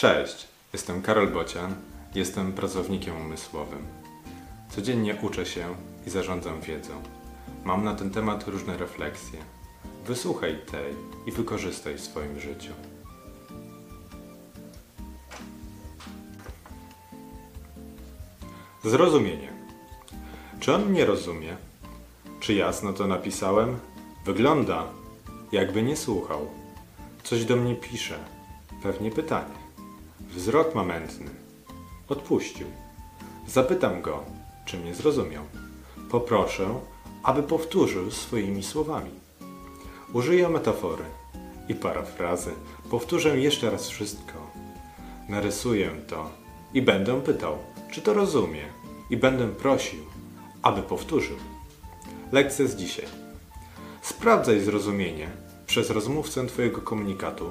Cześć, jestem Karol Bocian, jestem pracownikiem umysłowym. Codziennie uczę się i zarządzam wiedzą. Mam na ten temat różne refleksje. Wysłuchaj tej i wykorzystaj w swoim życiu. Zrozumienie. Czy on nie rozumie? Czy jasno to napisałem? Wygląda, jakby nie słuchał. Coś do mnie pisze. Pewnie pytanie. Wzrok ma mętny. Odpuścił. Zapytam go, czy mnie zrozumiał. Poproszę, aby powtórzył swoimi słowami. Użyję metafory i parafrazy. Powtórzę jeszcze raz wszystko. Narysuję to i będę pytał, czy to rozumie, i będę prosił, aby powtórzył. Lekcja z dzisiaj. Sprawdzaj zrozumienie przez rozmówcę Twojego komunikatu